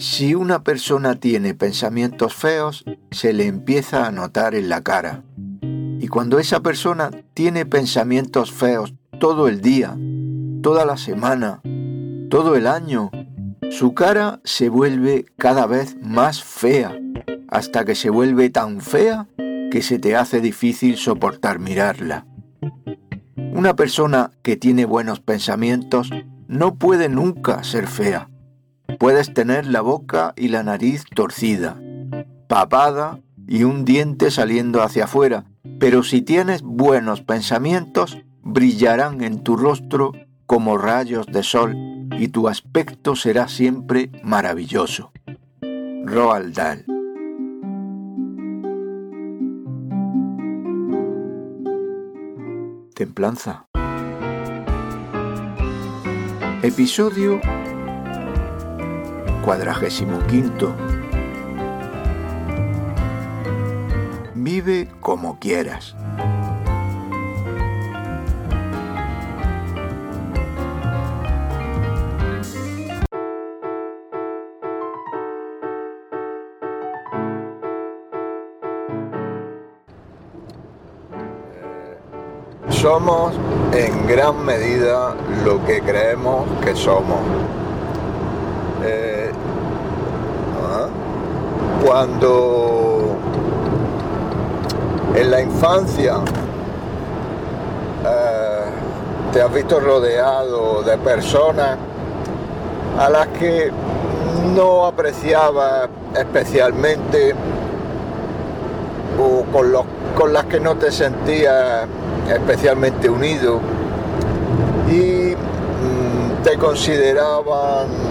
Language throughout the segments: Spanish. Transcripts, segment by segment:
Si una persona tiene pensamientos feos, se le empieza a notar en la cara. Y cuando esa persona tiene pensamientos feos todo el día, toda la semana, todo el año, su cara se vuelve cada vez más fea, hasta que se vuelve tan fea que se te hace difícil soportar mirarla. Una persona que tiene buenos pensamientos no puede nunca ser fea. Puedes tener la boca y la nariz torcida, papada y un diente saliendo hacia afuera, pero si tienes buenos pensamientos, brillarán en tu rostro como rayos de sol y tu aspecto será siempre maravilloso. Roald Dahl Templanza Episodio cuadragésimo quinto. Vive como quieras. Somos en gran medida lo que creemos que somos. Eh, cuando en la infancia eh, te has visto rodeado de personas a las que no apreciabas especialmente o con, los, con las que no te sentías especialmente unido y mm, te consideraban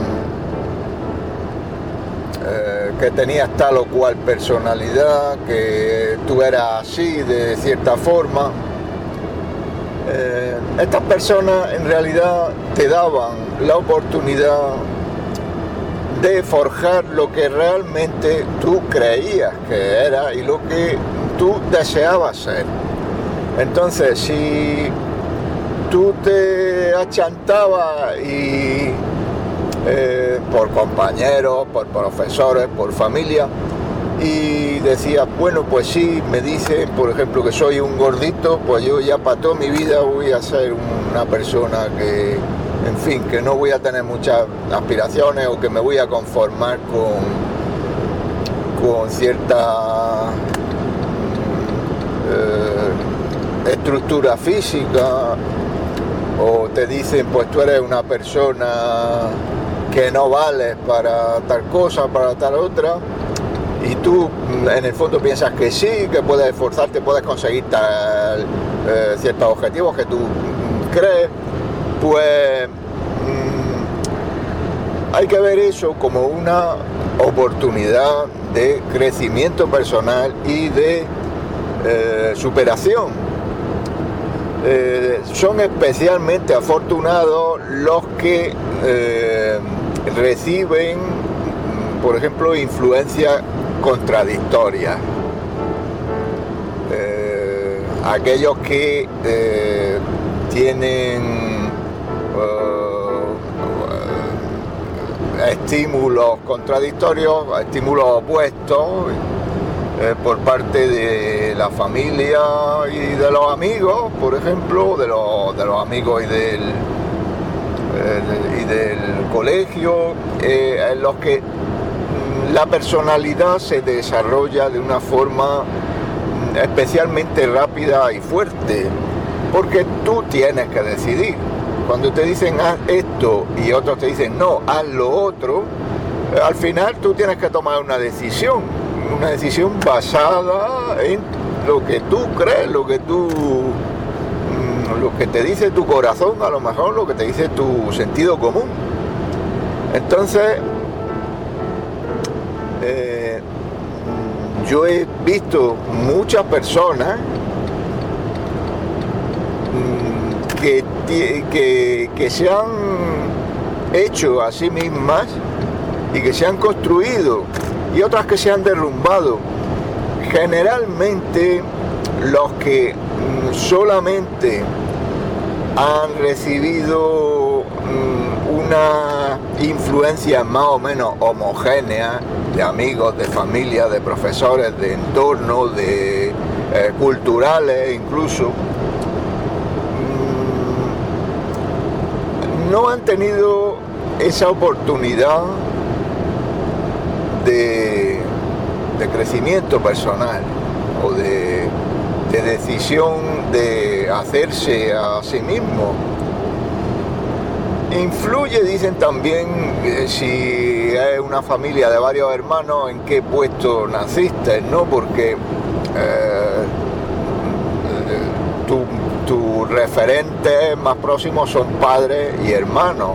eh, que tenías tal o cual personalidad, que tú eras así de cierta forma. Eh, estas personas en realidad te daban la oportunidad de forjar lo que realmente tú creías que era y lo que tú deseabas ser. Entonces, si tú te achantabas y eh, por compañeros, por profesores, por familia, y decías, bueno, pues sí, me dicen, por ejemplo, que soy un gordito, pues yo ya para toda mi vida voy a ser una persona que, en fin, que no voy a tener muchas aspiraciones o que me voy a conformar con, con cierta... Eh, estructura física o te dicen pues tú eres una persona que no vales para tal cosa, para tal otra y tú en el fondo piensas que sí, que puedes esforzarte, puedes conseguir tal, eh, ciertos objetivos que tú crees, pues mm, hay que ver eso como una oportunidad de crecimiento personal y de eh, superación. Eh, son especialmente afortunados los que reciben, por ejemplo, influencias contradictorias. Eh, aquellos que tienen estímulos contradictorios, estímulos opuestos, eh, por parte de la familia y de los amigos, por ejemplo, de los, de los amigos y del, y del colegio, eh, en los que la personalidad se desarrolla de una forma mm, especialmente rápida y fuerte, porque tú tienes que decidir. Cuando te dicen haz esto y otros te dicen no, haz lo otro, eh, al final tú tienes que tomar una decisión una decisión basada en lo que tú crees, lo que tú lo que te dice tu corazón, a lo mejor lo que te dice tu sentido común. Entonces, eh, yo he visto muchas personas mm, que, que, que se han hecho a sí mismas y que se han construido y otras que se han derrumbado. Generalmente los que mm, solamente han recibido mm, una influencias más o menos homogéneas de amigos, de familia, de profesores, de entorno, de eh, culturales incluso, mm, no han tenido esa oportunidad de, crecimiento personal o de, de decisión de hacerse a sí mismo Influye, dicen también, eh, si es una familia de varios hermanos, en qué puesto naciste, ¿no? Porque eh, tus referentes más próximos son padres y hermanos.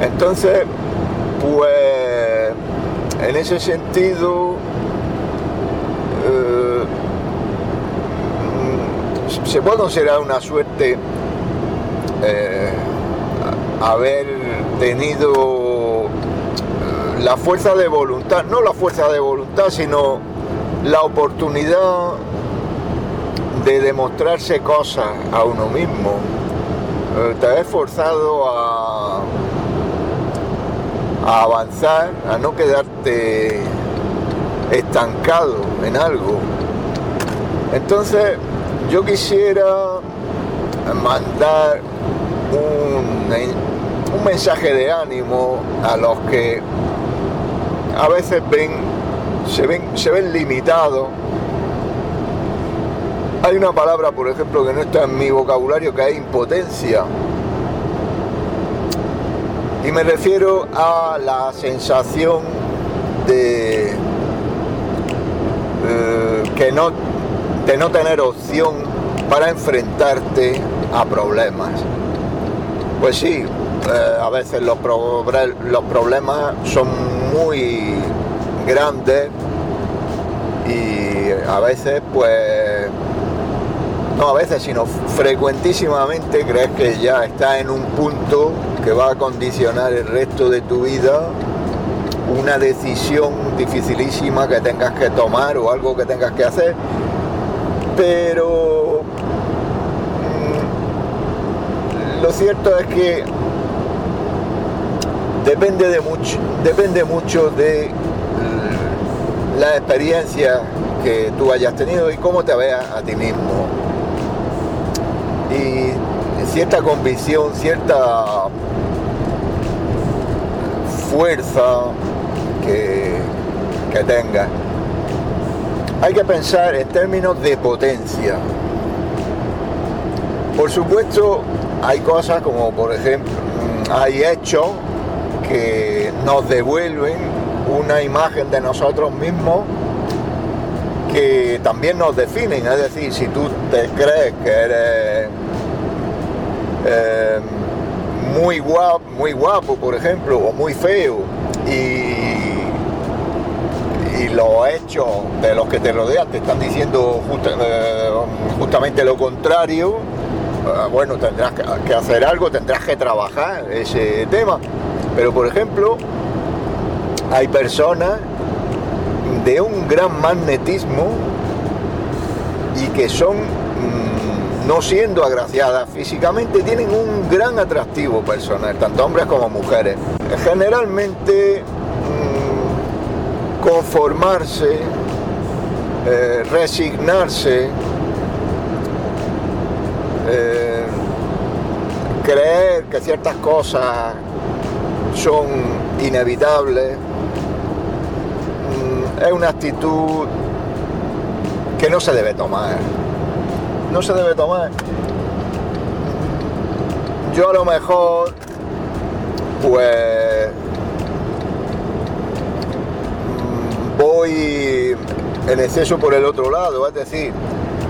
Entonces, pues, en ese sentido, eh, se puede considerar una suerte eh, haber tenido eh, la fuerza de voluntad, no la fuerza de voluntad, sino la oportunidad de demostrarse cosas a uno mismo. Eh, te has forzado a avanzar, a no quedarte estancado en algo. Entonces, yo quisiera mandar un, mensaje de ánimo a los que a veces ven, se ven, se ven limitados. Hay una palabra, por ejemplo, que no está en mi vocabulario, que es impotencia. Y me refiero a la sensación de eh, que no, de no tener opción para enfrentarte a problemas. Pues sí, eh, a veces los, los problemas son muy grandes y a veces pues no a veces sino frecuentísimamente crees que ya estás en un punto que va a condicionar el resto de tu vida una decisión dificilísima que tengas que tomar o algo que tengas que hacer pero lo cierto es que depende de mucho, depende mucho de la experiencia que tú hayas tenido y cómo te veas a ti mismo. Y cierta convicción, cierta fuerza que, que tengas. Hay que pensar en términos de potencia. Por supuesto, hay cosas como por ejemplo, hay hechos que nos devuelven una imagen de nosotros mismos que también nos definen. Es decir, si tú te crees que eres eh, muy, guapo, muy guapo, por ejemplo, o muy feo, y, y los hechos de los que te rodean te están diciendo eh, justamente lo contrario, Ah, bueno, tendrás que hacer algo, tendrás que trabajar ese tema. Pero por ejemplo, hay personas de un gran magnetismo y que son, mm, no siendo agraciadas físicamente, tienen un gran atractivo personal, tanto hombres como mujeres. Generalmente conformarse, eh, resignarse, eh, creer que ciertas cosas son inevitables mm, es una actitud que no se debe tomar. No se debe tomar. Yo a lo mejor, pues, mm, voy en exceso por el otro lado, es decir,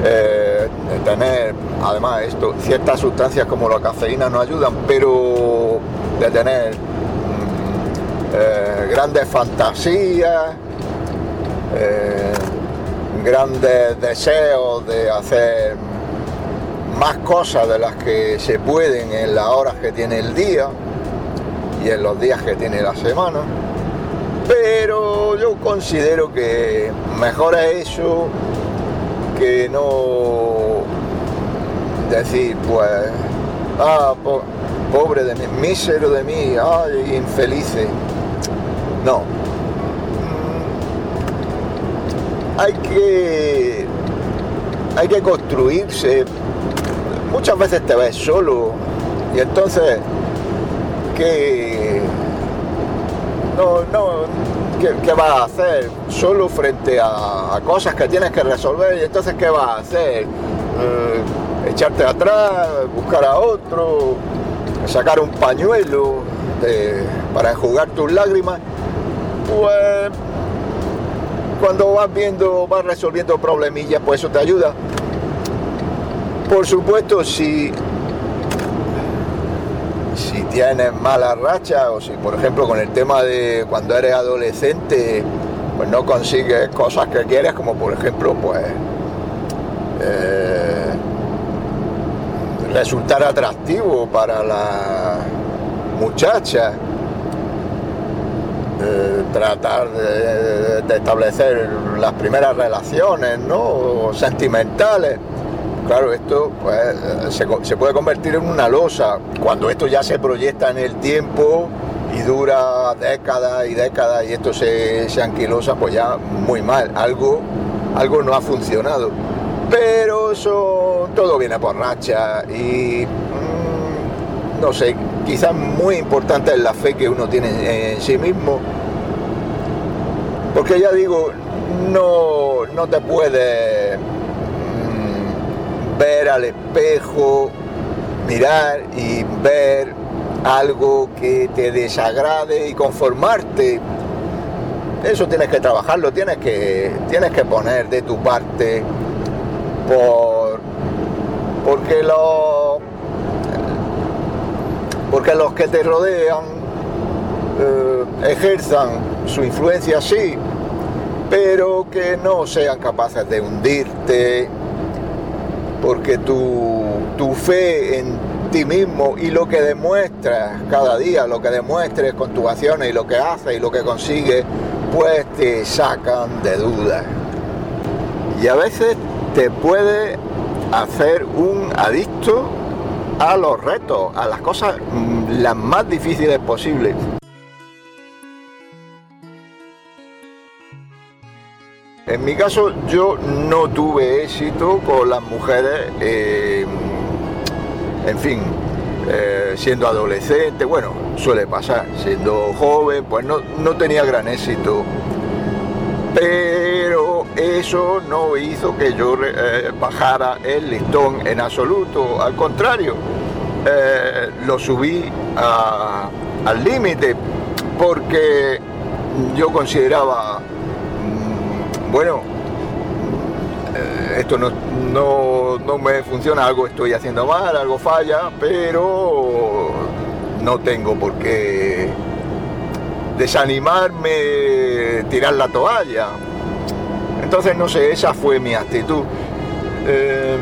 eh, tener, además, esto, ciertas sustancias como la cafeína no ayudan, pero de tener mm, eh, grandes fantasías, eh, grandes deseos de hacer más cosas de las que se pueden en las horas que tiene el día y en los días que tiene la semana. Pero yo considero que mejor es eso que no decir, pues, ah, pobre de mí, mísero de mí, ay, infelices. No. Mm, hay que. Hay que construirse. Muchas veces te ves solo. Y entonces. ¿Qué. No, no. ¿Qué, vas a hacer? Solo frente a, cosas que tienes que resolver. Y entonces, ¿qué vas a hacer? Eh, echarte atrás, buscar a otro, sacar un pañuelo para enjugar tus lágrimas, pues cuando vas viendo, vas resolviendo problemillas, pues eso te ayuda. Por supuesto, si tienes mala racha o si, por ejemplo, con el tema de cuando eres adolescente, pues no consigues cosas que quieres, como por ejemplo, pues eh, resultar atractivo para la muchacha, eh, tratar de, establecer las primeras relaciones ¿no? sentimentales. Claro, esto pues, se, puede convertir en una losa. Cuando esto ya se proyecta en el tiempo y dura décadas y décadas y esto se, se anquilosa, pues ya muy mal, algo, algo no ha funcionado. Pero eso todo viene por racha y mm, no sé, quizás muy importante es la fe que uno tiene en sí mismo, porque ya digo, no, no te puedes ver al espejo, mirar y ver algo que te desagrade y conformarte. Eso tienes que trabajarlo, tienes que, tienes que poner de tu parte por porque los porque los que te rodean eh, ejerzan su influencia sí pero que no sean capaces de hundirte porque tu, tu fe en ti mismo y lo que demuestras cada día, lo que demuestres con tus acciones y lo que haces y lo que consigues, pues te sacan de dudas. Y a veces te puede hacer un adicto a los retos, a las cosas mm, las más difíciles posibles. En mi caso yo no tuve éxito con las mujeres, eh, en fin, eh, siendo adolescente, bueno, suele pasar, siendo joven, pues no, no tenía gran éxito. Pero eso no hizo que yo eh, bajara el listón en absoluto, al contrario, lo subí al límite porque yo consideraba, bueno, eh, esto no, no, no me funciona, algo estoy haciendo mal, algo falla, pero no tengo por qué desanimarme, tirar la toalla entonces, no sé, esa fue mi actitud. Eh,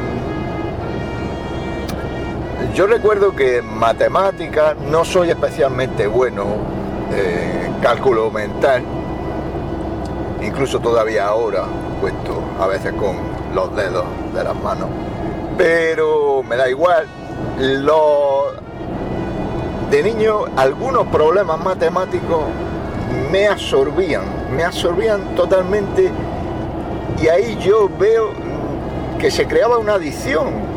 yo recuerdo que en matemáticas no soy especialmente bueno en cálculo mental, incluso todavía ahora cuento a veces con los dedos de las manos, pero me da igual. de niño algunos problemas matemáticos me absorbían, me absorbían totalmente y ahí yo veo que se creaba una adicción.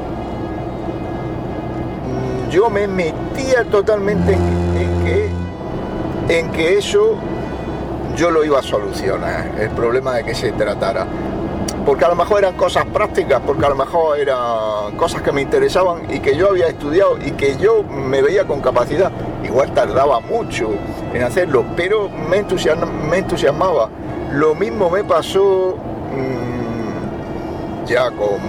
Yo me metía totalmente en, que, en que eso yo lo iba a solucionar, el problema de que se tratara. Porque a lo mejor eran cosas prácticas, porque a lo mejor eran cosas que me interesaban y que yo había estudiado y que yo me veía con capacidad. Igual tardaba mucho en hacerlo, pero me, entusiasmaba. Lo mismo me pasó Mm, ya con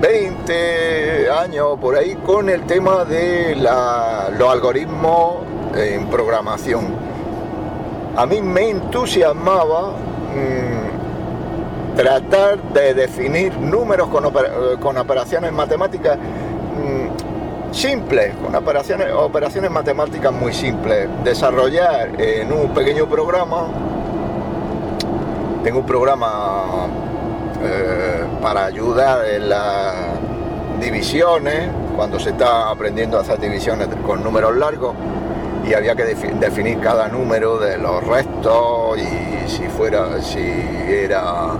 20 años por ahí con el tema de los algoritmos en programación. A mí me entusiasmaba mm, tratar de definir números con, operaciones matemáticas mm, simples, con operaciones, operaciones matemáticas muy simples, desarrollar en un pequeño programa tengo un programa eh, para ayudar en las divisiones, cuando se está aprendiendo a hacer divisiones con números largos y había que definir cada número de los restos y si fuera, si era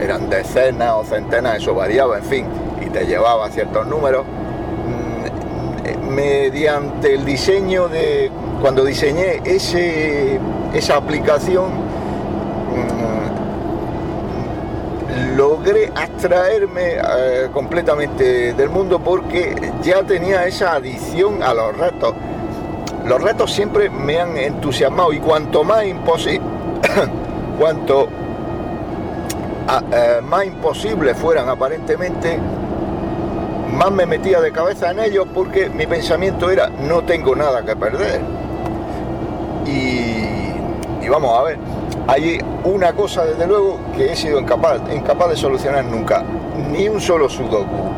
eran decenas o centenas, eso variaba, en fin, y te llevaba ciertos números. Mm, mediante el diseño de, cuando diseñé ese, esa aplicación, mm, logré abstraerme eh, completamente del mundo porque ya tenía esa adicción a los retos. Los retos siempre me han entusiasmado y cuanto más imposible, cuanto eh, más imposibles fueran aparentemente, más me metía de cabeza en ellos porque mi pensamiento era no tengo nada que perder. Y, vamos a ver, hay una cosa desde luego que he sido incapaz, incapaz de solucionar nunca, ni un solo sudoku.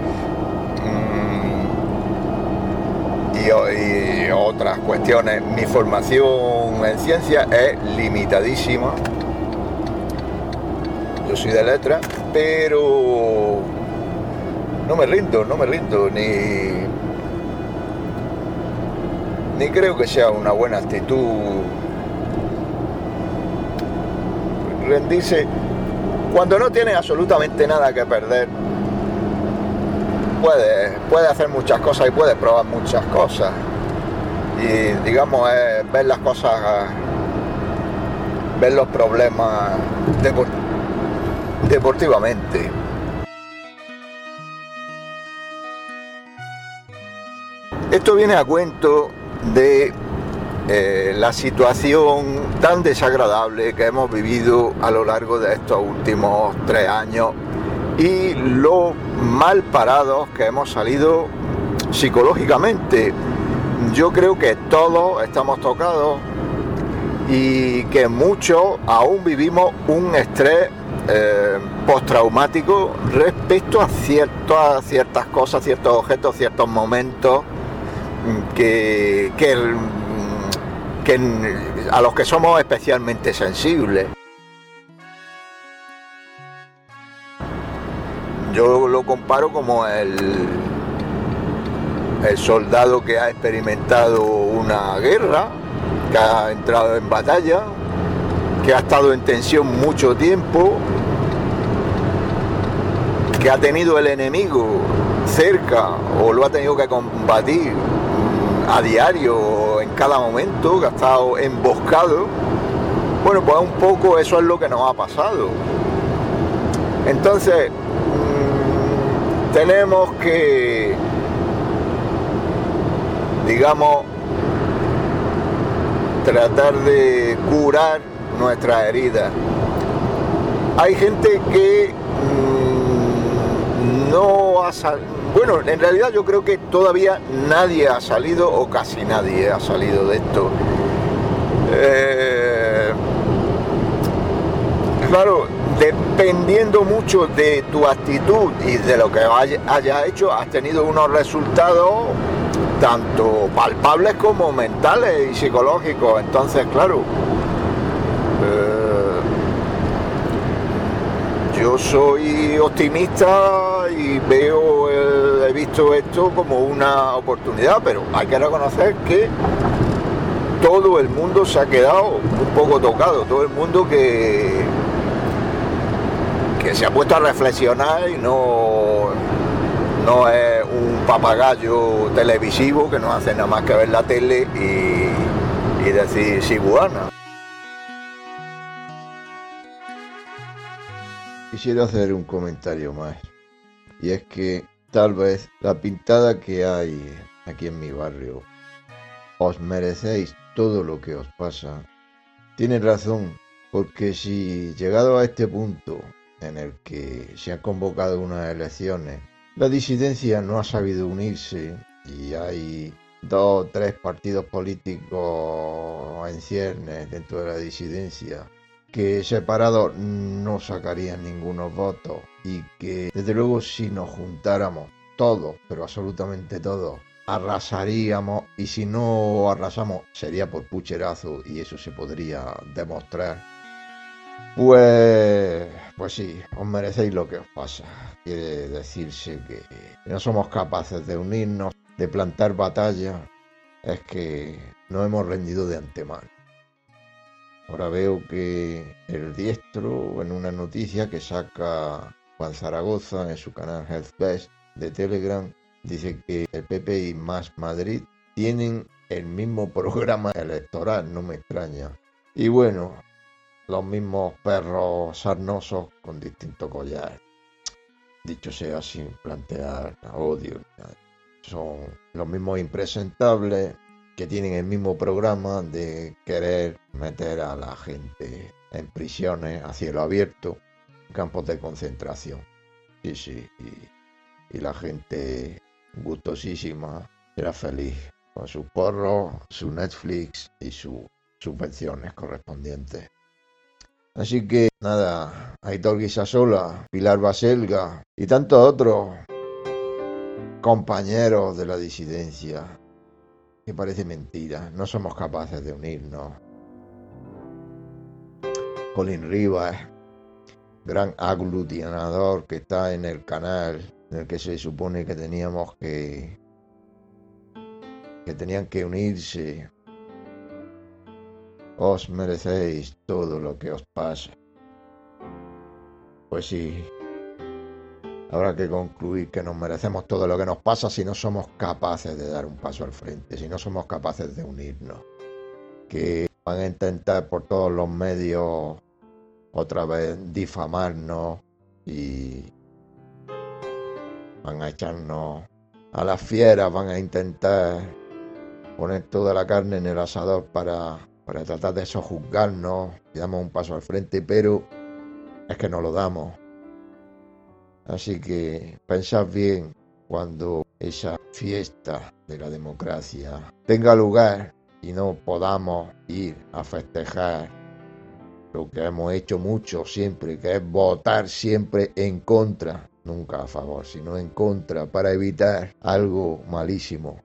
Y, otras cuestiones, mi formación en ciencia es limitadísima yo soy de letra, pero no me rindo, no me rindo, ni, ni creo que sea una buena actitud rendirse cuando no tienes absolutamente nada que perder. Puedes, puede hacer muchas cosas y puedes probar muchas cosas. Y digamos, ver las cosas, ver los problemas deportivos deportivamente. Esto viene a cuento de eh, la situación tan desagradable que hemos vivido a lo largo de estos últimos tres años y lo mal parados que hemos salido psicológicamente. Yo creo que todos estamos tocados y que muchos aún vivimos un estrés eh, postraumático respecto a, ciertas cosas, ciertos objetos, ciertos momentos mm, que, mm, que, a los que somos especialmente sensibles. Yo lo comparo como el, el soldado que ha experimentado una guerra, que ha entrado en batalla, que ha estado en tensión mucho tiempo, que ha tenido el enemigo cerca o lo ha tenido que combatir a diario, en cada momento, que ha estado emboscado, bueno, pues un poco eso es lo que nos ha pasado. Entonces, tenemos que, digamos, tratar de curar nuestras heridas. Hay gente que mm, no ha salido, bueno, en realidad yo creo que todavía nadie ha salido o casi nadie ha salido de esto. Eh, claro, dependiendo mucho de tu actitud y de lo que hayas hecho, has tenido unos resultados tanto palpables como mentales y psicológicos. Entonces, claro, eh, yo soy optimista y veo, he visto esto como una oportunidad, pero hay que reconocer que todo el mundo se ha quedado un poco tocado, todo el mundo que, que se ha puesto a reflexionar y no, no es un papagayo televisivo que no hace nada más que ver la tele y, y decir siguana. Quisiera hacer un comentario más. Y es que tal vez la pintada que hay aquí en mi barrio, os merecéis todo lo que os pasa. Tienen razón, porque si llegado a este punto en el que se han convocado unas elecciones, la disidencia no ha sabido unirse y hay dos o tres partidos políticos en ciernes dentro de la disidencia que separados no sacarían ninguno votos y que desde luego si nos juntáramos todos, pero absolutamente todos, arrasaríamos y si no arrasamos sería por pucherazo y eso se podría demostrar. Pues, pues sí, os merecéis lo que os pasa. Quiere decirse que no somos capaces de unirnos, de plantar batalla, es que no hemos rendido de antemano. Ahora veo que el diestro, en una noticia que saca Juan Zaragoza en su canal Health Best de Telegram, dice que el PP y Más Madrid tienen el mismo programa electoral, no me extraña. Y bueno, los mismos perros sarnosos con distinto collar. Dicho sea sin plantear odio. Son los mismos impresentables que tienen el mismo programa de querer meter a la gente en prisiones a cielo abierto, campos de concentración. Sí, sí, y, la gente gustosísima era feliz con su porro, su Netflix y sus subvenciones correspondientes. Así que nada, Aitor Guisasola, Pilar Baselga y tantos otros compañeros de la disidencia que parece mentira, no somos capaces de unirnos. Colin Rivas, gran aglutinador que está en el canal en el que se supone que teníamos que que tenían que unirse. Os merecéis todo lo que os pasa. Pues sí, Habrá que concluir que nos merecemos todo lo que nos pasa si no somos capaces de dar un paso al frente, si no somos capaces de unirnos. Que van a intentar por todos los medios otra vez difamarnos y van a echarnos a las fieras, van a intentar poner toda la carne en el asador para, para tratar de sojuzgarnos y damos un paso al frente, pero es que no lo damos. Así que pensad bien cuando esa fiesta de la democracia tenga lugar y no podamos ir a festejar lo que hemos hecho mucho siempre, que es votar siempre en contra, nunca a favor, sino en contra, para evitar algo malísimo